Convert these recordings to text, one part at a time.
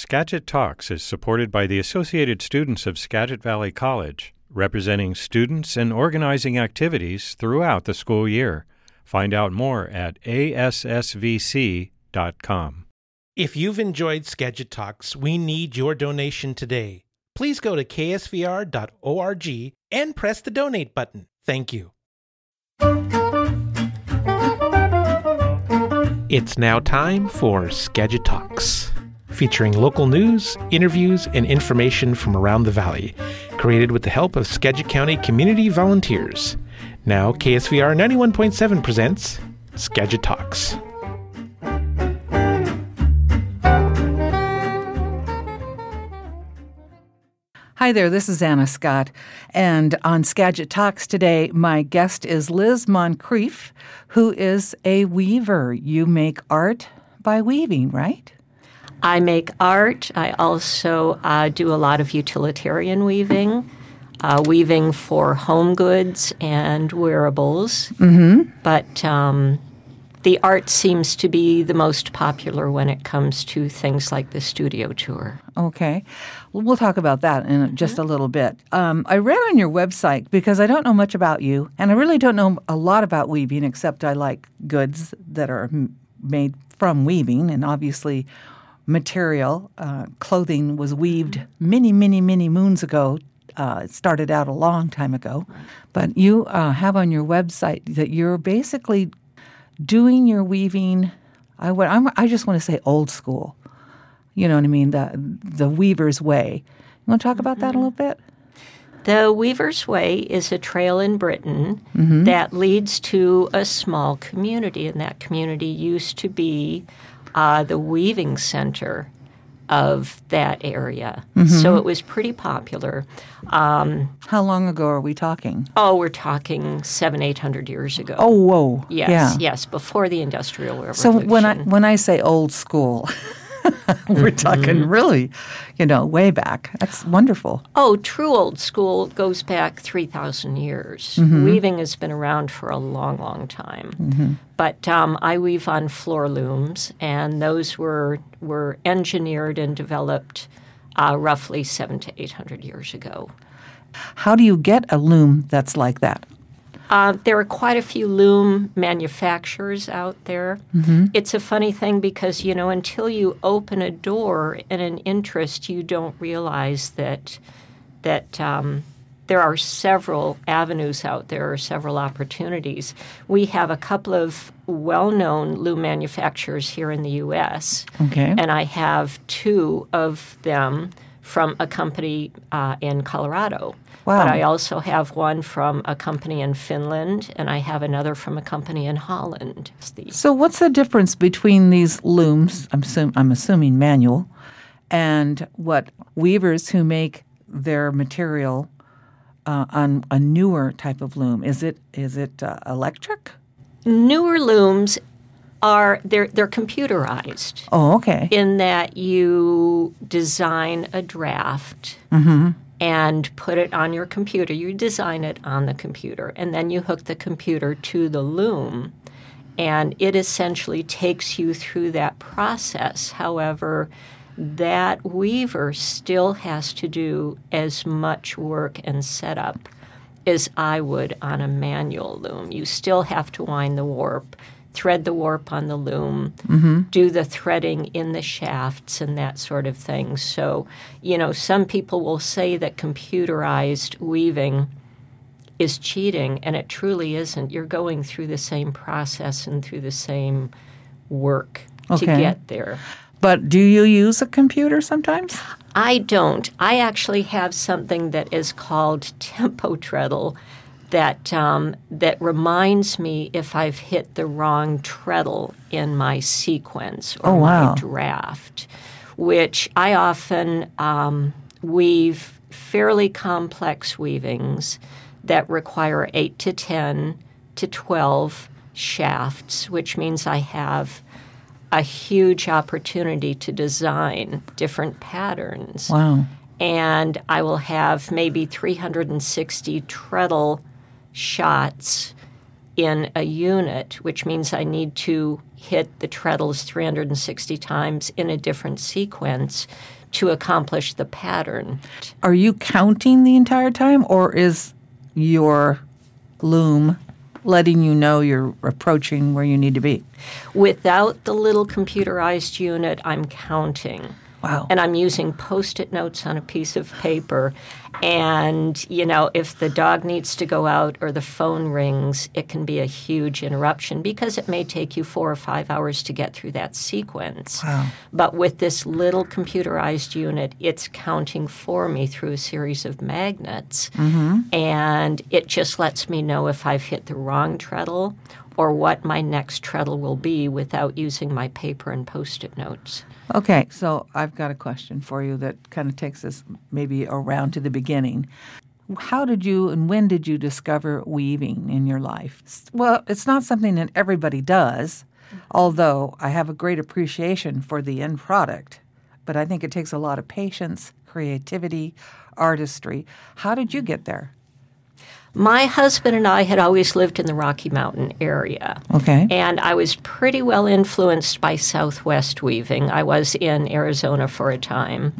Skagit Talks is supported by the Associated Students of Skagit Valley College, representing students and organizing activities throughout the school year. Find out more at assvc.com. If you've enjoyed Skagit Talks, we need your donation today. Please go to ksvr.org and press the donate button. Thank you. It's now time for Skagit Talks, featuring local news, interviews, and information from around the valley, created with the help of Skagit County community volunteers. Now, KSVR 91.7 presents Skagit Talks. Hi there, this is Anna Scott. And on Skagit Talks today, my guest is Liz Moncrief, who is a weaver. You make art by weaving, right? I make art. I also uh, do a lot of utilitarian weaving, uh, weaving for home goods and wearables. Mm-hmm. But um, the art seems to be the most popular when it comes to things like the studio tour. Okay. Well, we'll talk about that in just a little bit. Um, I read on your website because I don't know much about you, and I really don't know a lot about weaving except I like goods that are m- made from weaving, and obviously material. Uh, clothing was weaved many, many, many moons ago. Uh, it started out a long time ago. But you uh, have on your website that you're basically doing your weaving. I would, I'm, I just want to say old school. You know what I mean? The the weaver's way. You want to talk about that a little bit? The Weaver's Way is a trail in Britain that leads to a small community, and that community used to be uh, the weaving center of that area. So it was pretty popular. Um, How long ago are we talking? oh, we're talking seven, eight hundred years ago. Oh, whoa! yes, yeah. yes, before the Industrial Revolution. So when I when I say old school, we're talking Mm-hmm. really, you know, way back. That's wonderful. Oh, true old school goes back 3,000 years. Mm-hmm. Weaving has been around for a long, long time. But um, I weave on floor looms, and those were, were engineered and developed uh, roughly seven to 800 years ago. How do you get a loom that's like that? Uh, there are quite a few loom manufacturers out there. It's a funny thing because, you know, until you open a door and an interest, you don't realize that that um, there are several avenues out there, or several opportunities. We have a couple of well-known loom manufacturers here in the U.S. Okay. and I have two of them from a company uh, in Colorado. Wow. But I also have one from a company in Finland, and I have another from a company in Holland. So what's the difference between these looms? I'm assum- I'm assuming manual, and what weavers who make their material uh, on a newer type of loom? Is it is it uh, electric? Newer looms are they're they're computerized Oh, okay. in that you design a draft mm-hmm. and put it on your computer. You design it on the computer, and then you hook the computer to the loom, and it essentially takes you through that process. However, that weaver still has to do as much work and setup as I would on a manual loom. You still have to wind the warp, thread the warp on the loom, mm-hmm. do the threading in the shafts and that sort of thing. So, you know, some people will say that computerized weaving is cheating, and it truly isn't. You're going through the same process and through the same work to get there. But do you use a computer sometimes? I don't. I actually have something that is called tempo treadle that um, that reminds me if I've hit the wrong treadle in my sequence or Oh, wow. my draft, which I often um, weave fairly complex weavings that require eight to ten to twelve shafts, which means I have a huge opportunity to design different patterns. Wow. And I will have maybe 360 treadle shots in a unit, which means I need to hit the treadles 360 times in a different sequence to accomplish the pattern. Are you counting the entire time, or is your loom letting you know you're approaching where you need to be? Without the little computerized unit, I'm counting. Wow. And I'm using post it notes on a piece of paper. And, you know, if the dog needs to go out or the phone rings, it can be a huge interruption because it may take you four or five hours to get through that sequence. Wow. But with this little computerized unit, it's counting for me through a series of magnets. Mm-hmm. And it just lets me know if I've hit the wrong treadle or what my next treadle will be without using my paper and post it notes. Okay, so I've got a question for you that kind of takes us maybe around to the beginning. How did you and when did you discover weaving in your life? Well, it's not something that everybody does, although I have a great appreciation for the end product. But I think it takes a lot of patience, creativity, artistry. How did you get there? My husband and I had always lived in the Rocky Mountain area. Okay. And I was pretty well influenced by Southwest weaving. I was in Arizona for a time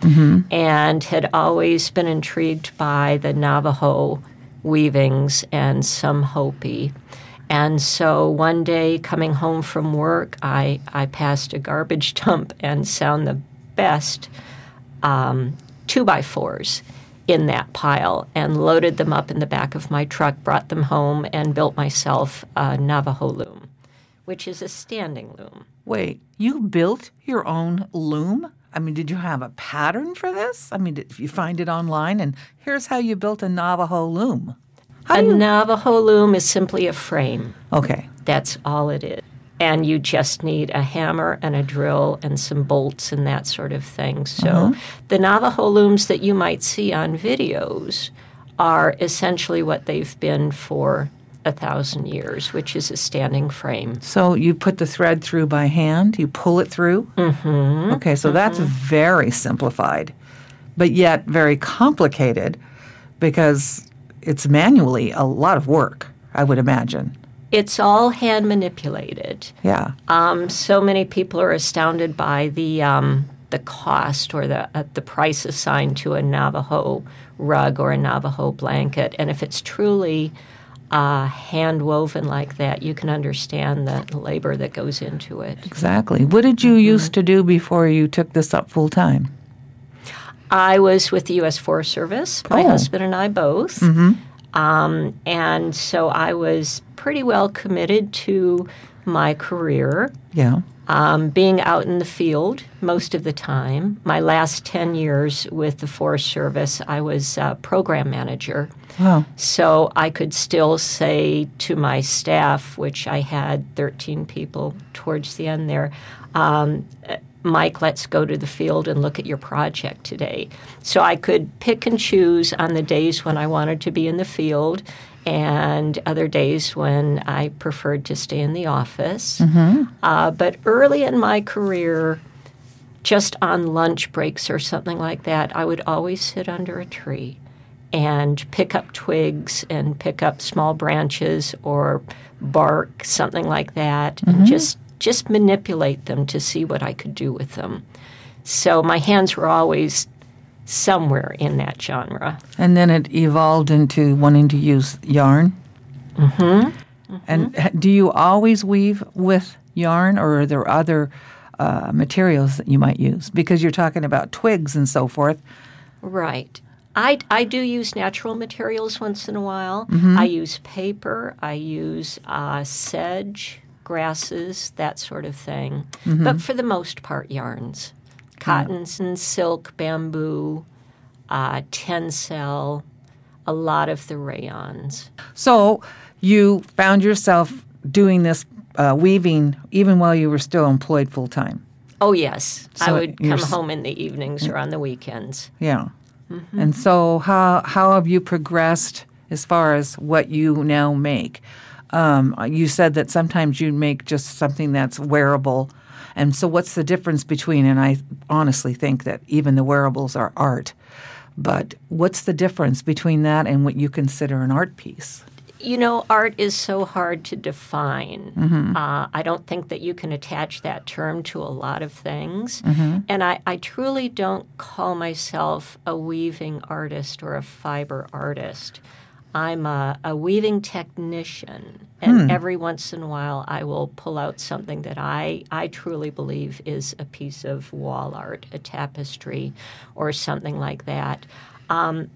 and had always been intrigued by the Navajo weavings and some Hopi. And so one day coming home from work, I, I passed a garbage dump and found the best um, two by fours in that pile and loaded them up in the back of my truck, brought them home, and built myself a Navajo loom, which is a standing loom. Wait, you built your own loom? I mean, did you have a pattern for this? I mean, did you find it online and here's how you built a Navajo loom? How a you? Navajo loom is simply a frame. Okay. That's all it is. And you just need a hammer and a drill and some bolts and that sort of thing. So the Navajo looms that you might see on videos are essentially what they've been for a thousand years, which is a standing frame. So you put the thread through by hand, you pull it through? Mm-hmm. Okay, so that's very simplified, but yet very complicated because it's manually a lot of work, I would imagine. It's all hand manipulated. Yeah. Um, so many people are astounded by the um, the cost or the uh, the price assigned to a Navajo rug or a Navajo blanket, and if it's truly uh, hand woven like that, you can understand the labor that goes into it. Exactly. What did you used to do before you took this up full time? I was with the U.S. Forest Service, my Oh. husband and I both. Um, and so I was pretty well committed to my career, Yeah. um, being out in the field most of the time. My last 10 years with the Forest Service, I was uh, program manager. Wow. So I could still say to my staff, which I had 13 people towards the end there, um, Mike, let's go to the field and look at your project today. So I could pick and choose on the days when I wanted to be in the field and other days when I preferred to stay in the office. Uh, but early in my career, just on lunch breaks or something like that, I would always sit under a tree and pick up twigs and pick up small branches or bark, something like that, and just just manipulate them to see what I could do with them. So my hands were always somewhere in that genre. And then it evolved into wanting to use yarn. Mm-hmm. And do you always weave with yarn, or are there other uh, materials that you might use? Because you're talking about twigs and so forth. Right. I, I do use natural materials once in a while. I use paper, I use uh, sedge, grasses, that sort of thing. But for the most part, yarns. Cottons and silk, bamboo, uh, tencel, a lot of the rayons. So you found yourself doing this uh, weaving even while you were still employed full time. Oh, yes. I would come home in the evenings or on the weekends. Yeah. And so how how have you progressed as far as what you now make? Um, you said that sometimes you make just something that's wearable. And so what's the difference between and I honestly think that even the wearables are art. But what's the difference between that and what you consider an art piece? You know, art is so hard to define. Mm-hmm. Uh, I don't think that you can attach that term to a lot of things. Mm-hmm. And I, I truly don't call myself a weaving artist or a fiber artist. I'm a, a weaving technician, and Hmm. every once in a while I will pull out something that I, I truly believe is a piece of wall art, a tapestry, or something like that. Um,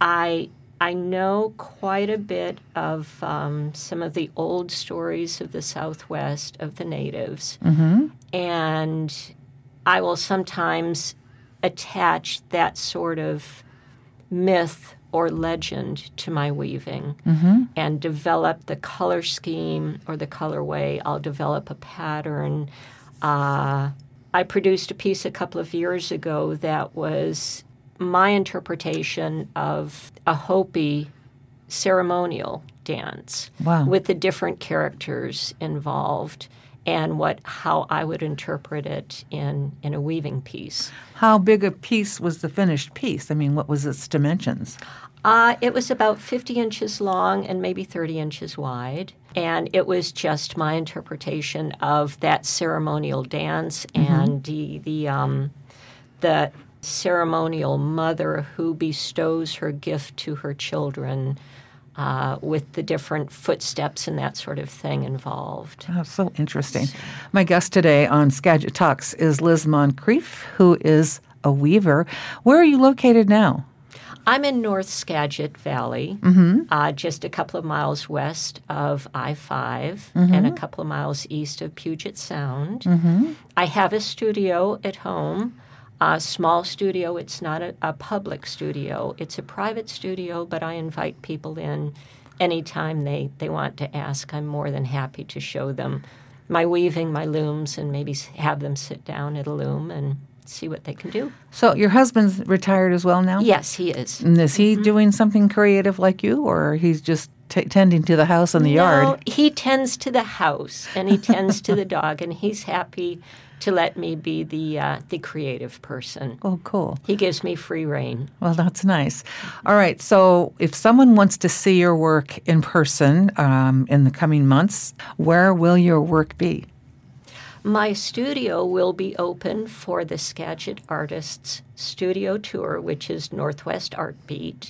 I I know quite a bit of um, some of the old stories of the Southwest of the natives, and I will sometimes attach that sort of myth or legend to my weaving and develop the color scheme or the colorway. I'll develop a pattern. Uh, I produced a piece a couple of years ago that was my interpretation of a Hopi ceremonial dance Wow. with the different characters involved and what how I would interpret it in, in a weaving piece. How big a piece was the finished piece? I mean, what was its dimensions? Uh, it was about 50 inches long and maybe 30 inches wide. And it was just my interpretation of that ceremonial dance and the, the, um, the ceremonial mother who bestows her gift to her children uh, with the different footsteps and that sort of thing involved. Oh, so interesting. My guest today on Skagit Talks is Liz Moncrief, who is a weaver. Where are you located now? I'm in North Skagit Valley, uh, just a couple of miles west of I 5 and a couple of miles east of Puget Sound. I have a studio at home, a small studio. It's not a, a public studio, it's a private studio, but I invite people in anytime they, they want to ask. I'm more than happy to show them my weaving, my looms, and maybe have them sit down at a loom and see what they can do. So, your husband's retired as well now? Yes, he is. And is he mm-hmm. doing something creative like you, or he's just t- tending to the house and the No, yard? he tends to the house and he tends to the dog, and he's happy to let me be the uh, the creative person. Oh, cool. He gives me free reign. Well, that's nice. All right. So, if someone wants to see your work in person um, in the coming months, where will your work be? My studio will be open for the Skagit Artists Studio Tour, which is Northwest Art Beat.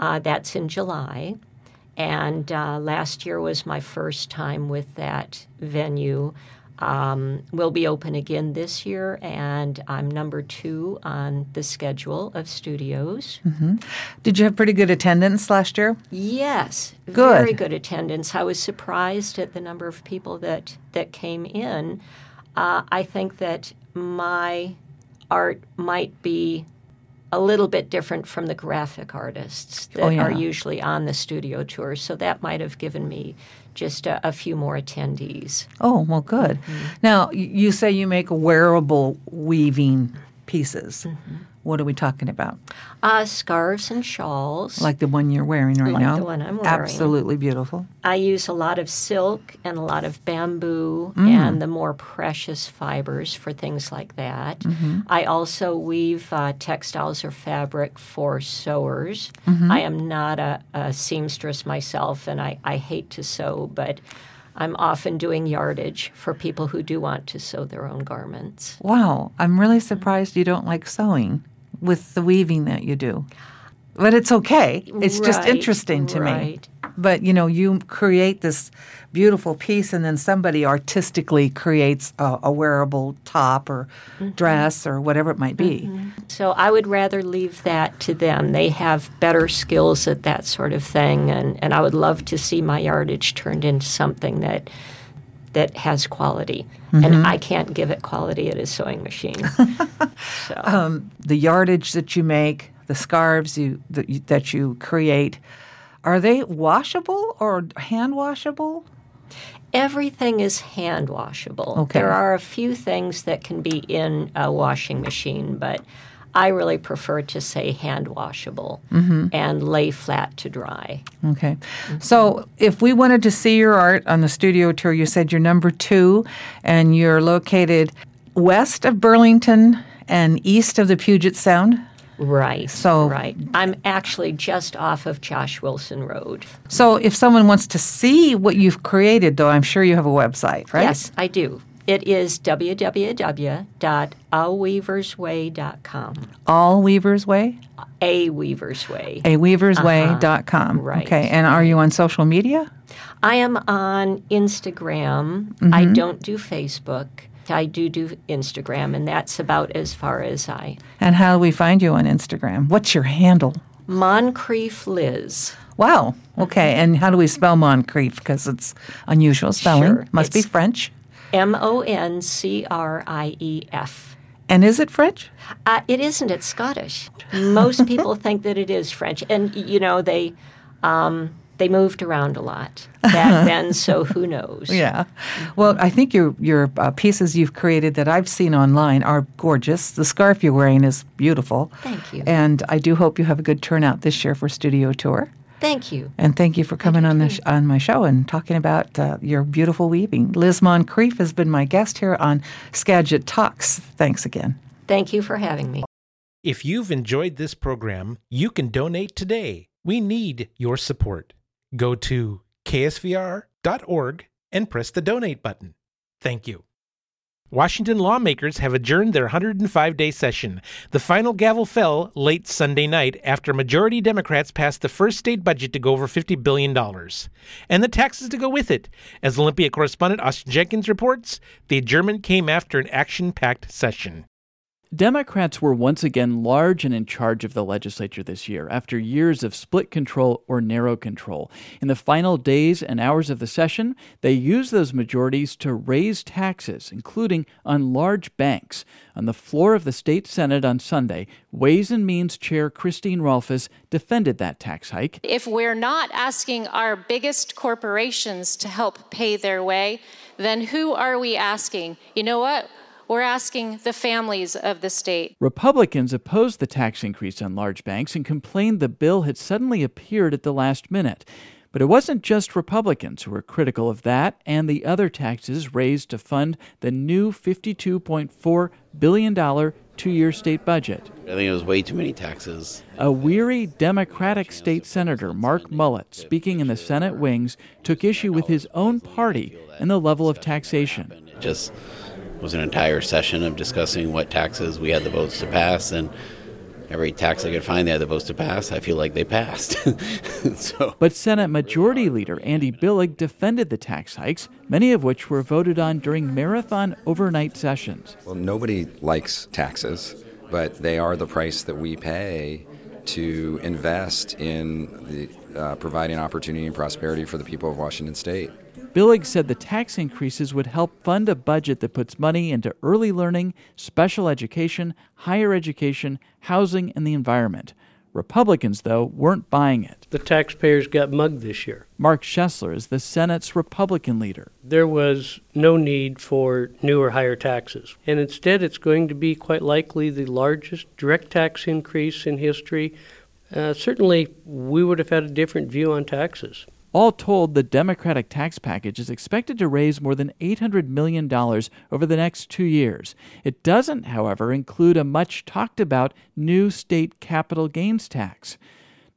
Uh, that's in July. And uh, last year was my first time with that venue. Um, we'll be open again this year, and I'm number two on the schedule of studios. Did you have pretty good attendance last year? Yes, Good. very good attendance. I was surprised at the number of people that that came in. Uh, I think that my art might be a little bit different from the graphic artists that Oh, yeah. are usually on the studio tour, so that might have given me just a, a few more attendees. Oh, well, good. Mm-hmm. Now, you say you make wearable weaving pieces. Mm-hmm. What are we talking about? Uh, scarves and shawls. Like the one you're wearing right Like now? the one I'm wearing. Absolutely beautiful. I use a lot of silk and a lot of bamboo Mm. and the more precious fibers for things like that. Mm-hmm. I also weave uh, textiles or fabric for sewers. Mm-hmm. I am not a, a seamstress myself, and I, I hate to sew, but I'm often doing yardage for people who do want to sew their own garments. Wow. I'm really surprised you don't like sewing with the weaving that you do. But it's okay. It's just interesting to me. But you know, you create this beautiful piece, and then somebody artistically creates a, a wearable top or Mm-hmm. dress or whatever it might be. So I would rather leave that to them. They have better skills at that sort of thing, and, and I would love to see my yardage turned into something that that has quality. And mm-hmm. I can't give it quality at a sewing machine. so um, The yardage that you make, the scarves you that you, that you create, are they washable or hand washable? everything is hand washable. Okay. There are a few things that can be in a washing machine, but I really prefer to say hand washable mm-hmm. and lay flat to dry. Okay. So if we wanted to see your art on the studio tour, you said you're number two and you're located west of Burlington and east of the Puget Sound. Right. So- right. I'm actually just off of Josh Wilson Road. So if someone wants to see what you've created, though, I'm sure you have a website, right? Yes, I do. It is www.aweaversway.com. All Weaver's Way? A Weaver's Way. A weaversway.com. Uh-huh. Right. Okay. And are you on social media? I am on Instagram. Mm-hmm. I don't do Facebook. I do do Instagram, and that's about as far as I. And how do we find you on Instagram? What's your handle? Moncrief Liz. Wow. Okay. And how do we spell Moncrief? Because it's unusual spelling. Sure. Must be French. M O N C R I E F. And is it French? Uh, it isn't. It's Scottish. Most people think that it is French, and you know they um, they moved around a lot back then. So who knows? Yeah. Well, I think your your uh, pieces you've created that I've seen online are gorgeous. The scarf you're wearing is beautiful. Thank you. And I do hope you have a good turnout this year for Studio Tour. Thank you. And thank you for coming on the sh- on my show and talking about uh, your beautiful weaving. Liz Moncrief has been my guest here on Skagit Talks. Thanks again. Thank you for having me. If you've enjoyed this program, you can donate today. We need your support. Go to ksvr.org and press the donate button. Thank you. Washington lawmakers have adjourned their 105 day session. The final gavel fell late Sunday night after majority Democrats passed the first state budget to go over $50 billion. And the taxes to go with it. As Olympia correspondent Austin Jenkins reports, the adjournment came after an action packed session. Democrats were once again large and in charge of the legislature this year after years of split control or narrow control. In the final days and hours of the session, they used those majorities to raise taxes, including on large banks. On the floor of the state Senate on Sunday, Ways and Means Chair Christine Rolfes defended that tax hike. If we're not asking our biggest corporations to help pay their way, then who are we asking? You know what? We're asking the families of the state. Republicans opposed the tax increase on large banks and complained the bill had suddenly appeared at the last minute. But it wasn't just Republicans who were critical of that and the other taxes raised to fund the new $52.4 billion two year state budget. I think it was way too many taxes. A weary Democratic state senator, Mark Mullet, speaking in the Senate wings, took issue with his own party and the level of taxation. Just was an entire session of discussing what taxes we had the votes to pass, and every tax I could find they had the votes to pass, I feel like they passed. so But Senate Majority Leader Andy Billig defended the tax hikes, many of which were voted on during marathon overnight sessions. Well, nobody likes taxes, but they are the price that we pay to invest in the, uh, providing opportunity and prosperity for the people of Washington State. Billig said the tax increases would help fund a budget that puts money into early learning, special education, higher education, housing, and the environment. Republicans, though, weren't buying it. The taxpayers got mugged this year. Mark Schoesler is the Senate's Republican leader. There was no need for new or higher taxes. And instead, it's going to be quite likely the largest direct tax increase in history. Uh, certainly, we would have had a different view on taxes. All told, the Democratic tax package is expected to raise more than $800 million over the next two years. It doesn't, however, include a much talked about new state capital gains tax.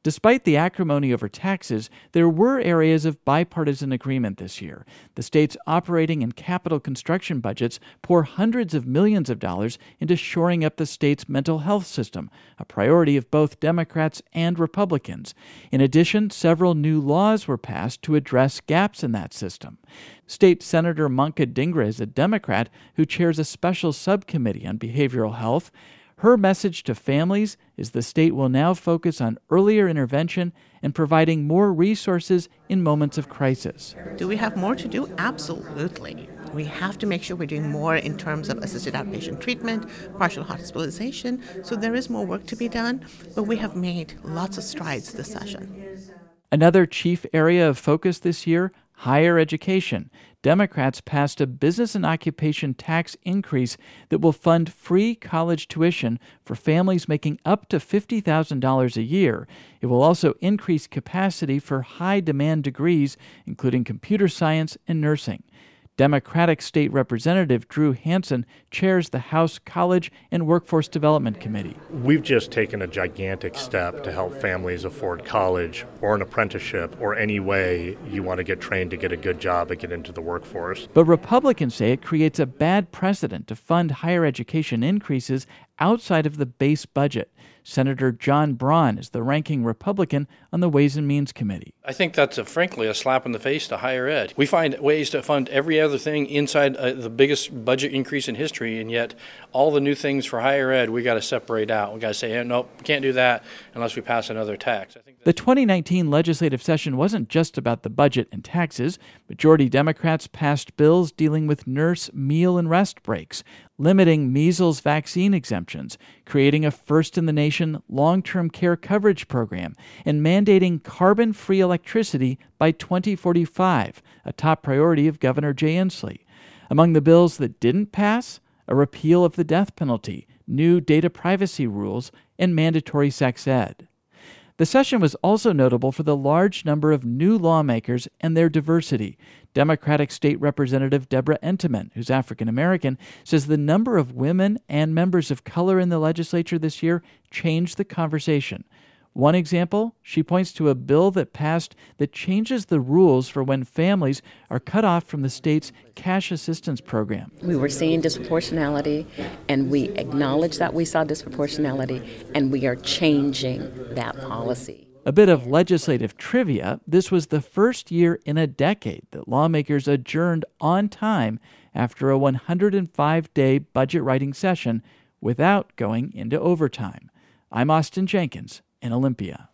Despite the acrimony over taxes, there were areas of bipartisan agreement this year. The state's operating and capital construction budgets pour hundreds of millions of dollars into shoring up the state's mental health system, a priority of both Democrats and Republicans. In addition, several new laws were passed to address gaps in that system. State Senator Manka Dhingra is a Democrat who chairs a special subcommittee on behavioral health. Her message to families is the state will now focus on earlier intervention and providing more resources in moments of crisis. Do we have more to do? Absolutely. We have to make sure we're doing more in terms of assisted outpatient treatment, partial hospitalization. So there is more work to be done, but we have made lots of strides this session. Another chief area of focus this year higher education. Democrats passed a business and occupation tax increase that will fund free college tuition for families making up to $50,000 a year. It will also increase capacity for high demand degrees, including computer science and nursing. Democratic State Representative Drew Hansen chairs the House College and Workforce Development Committee. We've just taken a gigantic step to help families afford college or an apprenticeship or any way you want to get trained to get a good job and get into the workforce. But Republicans say it creates a bad precedent to fund higher education increases outside of the base budget. Senator John Braun is the ranking Republican on the Ways and Means Committee. I think that's a, frankly a slap in the face to higher ed. We find ways to fund every other thing inside uh, the biggest budget increase in history, and yet all the new things for higher ed we got to separate out. We got to say, hey, nope, we can't do that unless we pass another tax. the 2019 legislative session wasn't just about the budget and taxes. Majority Democrats passed bills dealing with nurse meal and rest breaks, limiting measles vaccine exemptions, creating a first in the nation long term care coverage program, and mandating carbon free electricity by 2045, a top priority of Governor Jay Inslee. Among the bills that didn't pass, a repeal of the death penalty, new data privacy rules, and mandatory sex ed. The session was also notable for the large number of new lawmakers and their diversity. Democratic State Representative Deborah Entenman, who's African American, says the number of women and members of color in the legislature this year changed the conversation. One example, she points to a bill that passed that changes the rules for when families are cut off from the state's cash assistance program. We were seeing disproportionality, and we acknowledged that we saw disproportionality, and we are changing that policy. A bit of legislative trivia this was the first year in a decade that lawmakers adjourned on time after a 105 day budget writing session without going into overtime. I'm Austin Jenkins in Olympia.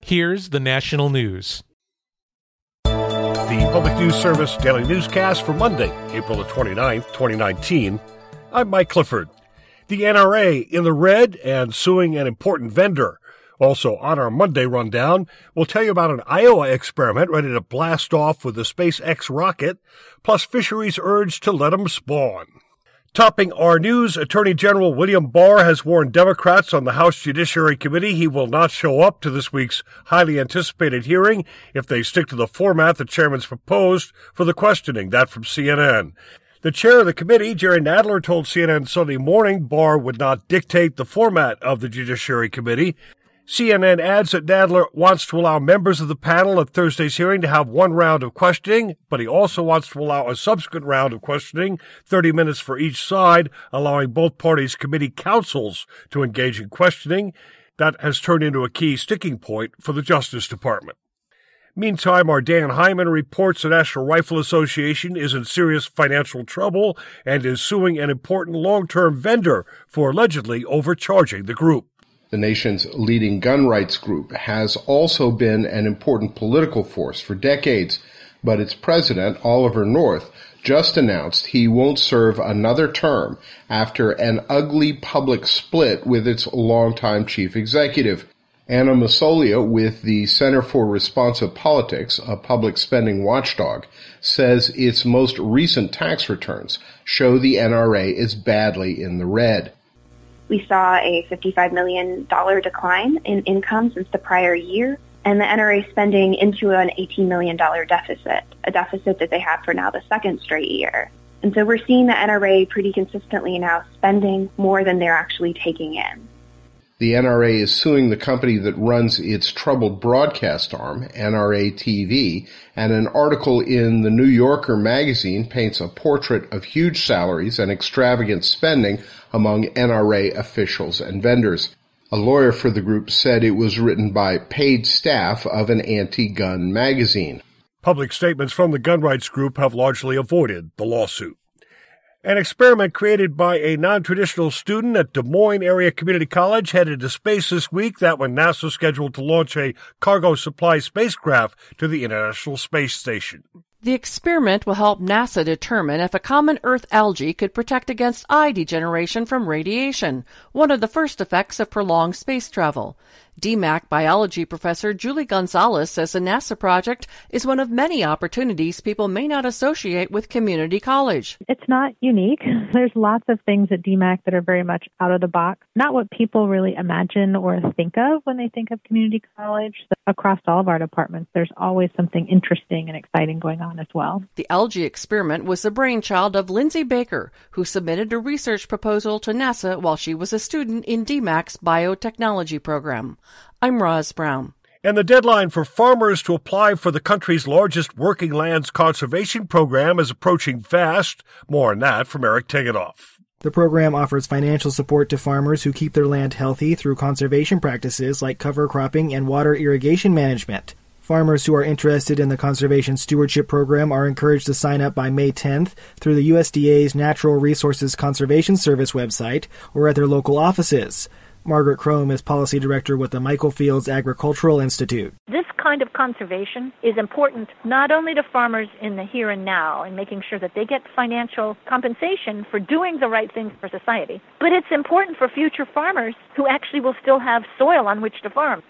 Here's the national news. The Public News Service Daily Newscast for Monday, April the 29th, 2019. I'm Mike Clifford. The NRA in the red and suing an important vendor. Also, on our Monday rundown, we'll tell you about an Iowa experiment ready to blast off with the SpaceX rocket, plus fisheries urged to let them spawn. Topping our news, Attorney General William Barr has warned Democrats on the House Judiciary Committee he will not show up to this week's highly anticipated hearing if they stick to the format the chairman's proposed for the questioning. That from CNN. The chair of the committee, Jerry Nadler, told CNN Sunday morning Barr would not dictate the format of the Judiciary Committee. CNN adds that Nadler wants to allow members of the panel at Thursday's hearing to have one round of questioning, but he also wants to allow a subsequent round of questioning, 30 minutes for each side, allowing both parties' committee counsels to engage in questioning. That has turned into a key sticking point for the Justice Department. Meantime, our Dan Heyman reports the National Rifle Association is in serious financial trouble and is suing an important long-term vendor for allegedly overcharging the group the nation's leading gun rights group, has also been an important political force for decades, but its president, Oliver North, just announced he won't serve another term after an ugly public split with its longtime chief executive. Anna Massoglia with the Center for Responsive Politics, a public spending watchdog, says its most recent tax returns show the NRA is badly in the red. We saw a $55 million decline in income since the prior year, and the NRA spending into an $18 million deficit, a deficit that they have for now the second straight year. And so we're seeing the NRA pretty consistently now spending more than they're actually taking in. The NRA is suing the company that runs its troubled broadcast arm, NRA TV, and an article in the New Yorker magazine paints a portrait of huge salaries and extravagant spending among NRA officials and vendors. A lawyer for the group said it was written by paid staff of an anti-gun magazine. Public statements from the gun rights group have largely avoided the lawsuit. An experiment created by a non-traditional student at Des Moines Area Community College headed to space this week that when NASA scheduled to launch a cargo supply spacecraft to the International Space Station. The experiment will help NASA determine if a common Earth algae could protect against eye degeneration from radiation, one of the first effects of prolonged space travel. DMACC biology professor Julie Gonzalez says the NASA project is one of many opportunities people may not associate with community college. It's not unique. There's lots of things at DMACC that are very much out of the box, not what people really imagine or think of when they think of community college. Across all of our departments, there's always something interesting and exciting going on as well. The algae experiment was the brainchild of Lindsay Baker, who submitted a research proposal to NASA while she was a student in DMACC's biotechnology program. I'm Roz Brown. And the deadline for farmers to apply for the country's largest working lands conservation program is approaching fast. More on that from Eric Tegethoff. The program offers financial support to farmers who keep their land healthy through conservation practices like cover cropping and water irrigation management. Farmers who are interested in the Conservation Stewardship Program are encouraged to sign up by May 10th through the USDA's Natural Resources Conservation Service website or at their local offices. Margaret Krome is policy director with the Michael Fields Agricultural Institute. This kind of conservation is important not only to farmers in the here and now and making sure that they get financial compensation for doing the right things for society, but it's important for future farmers who actually will still have soil on which to farm.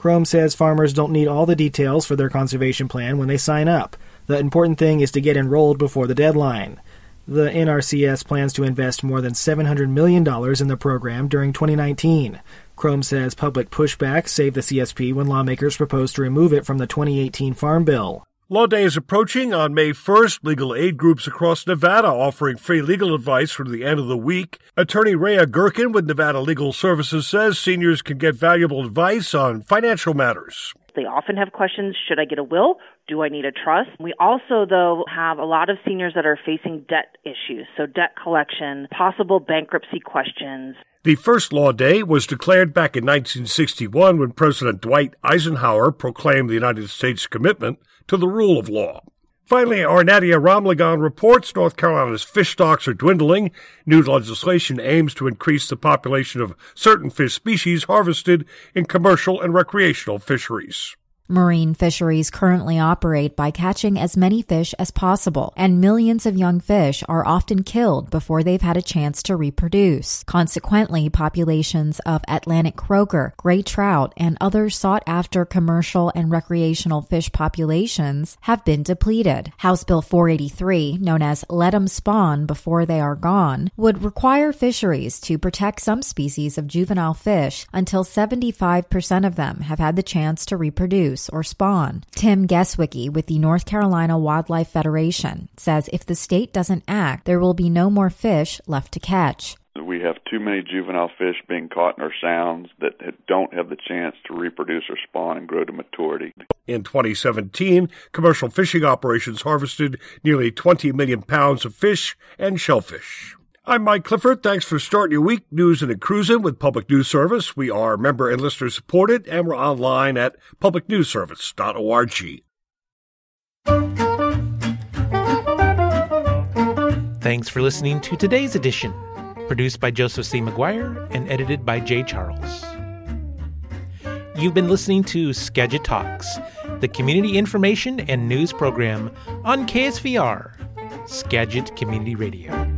Krome says farmers don't need all the details for their conservation plan when they sign up. The important thing is to get enrolled before the deadline. The NRCS plans to invest more than $700 million in the program during 2019. Krome says public pushback saved the CSP when lawmakers proposed to remove it from the 2018 Farm Bill. Law Day is approaching on May 1st. Legal aid groups across Nevada offering free legal advice through the end of the week. Attorney Rhea Gherkin with Nevada Legal Services says seniors can get valuable advice on financial matters. They often have questions Should I get a will? Do I need a trust? We also, though, have a lot of seniors that are facing debt issues, so debt collection, possible bankruptcy questions. The first law day was declared back in 1961 when President Dwight Eisenhower proclaimed the United States' commitment to the rule of law. Finally, our Nadia reports North Carolina's fish stocks are dwindling. New legislation aims to increase the population of certain fish species harvested in commercial and recreational fisheries. Marine fisheries currently operate by catching as many fish as possible, and millions of young fish are often killed before they've had a chance to reproduce. Consequently, populations of Atlantic croaker, gray trout, and other sought after commercial and recreational fish populations have been depleted. House Bill 483, known as Let 'em Spawn Before They Are Gone, would require fisheries to protect some species of juvenile fish until 75% of them have had the chance to reproduce or spawn. Tim Gestwicki with the North Carolina Wildlife Federation says if the state doesn't act, there will be no more fish left to catch. We have too many juvenile fish being caught in our sounds that don't have the chance to reproduce or spawn and grow to maturity. In 2017, commercial fishing operations harvested nearly 20 million pounds of fish and shellfish. I'm Mike Clifford. Thanks for starting your week news and cruising with Public News Service. We are member and listener supported, and we're online at publicnewsservice.org. Thanks for listening to today's edition, produced by Joseph C. McGuire and edited by Jay Charles. You've been listening to Skagit Talks, the community information and news program on KSVR, Skagit Community Radio.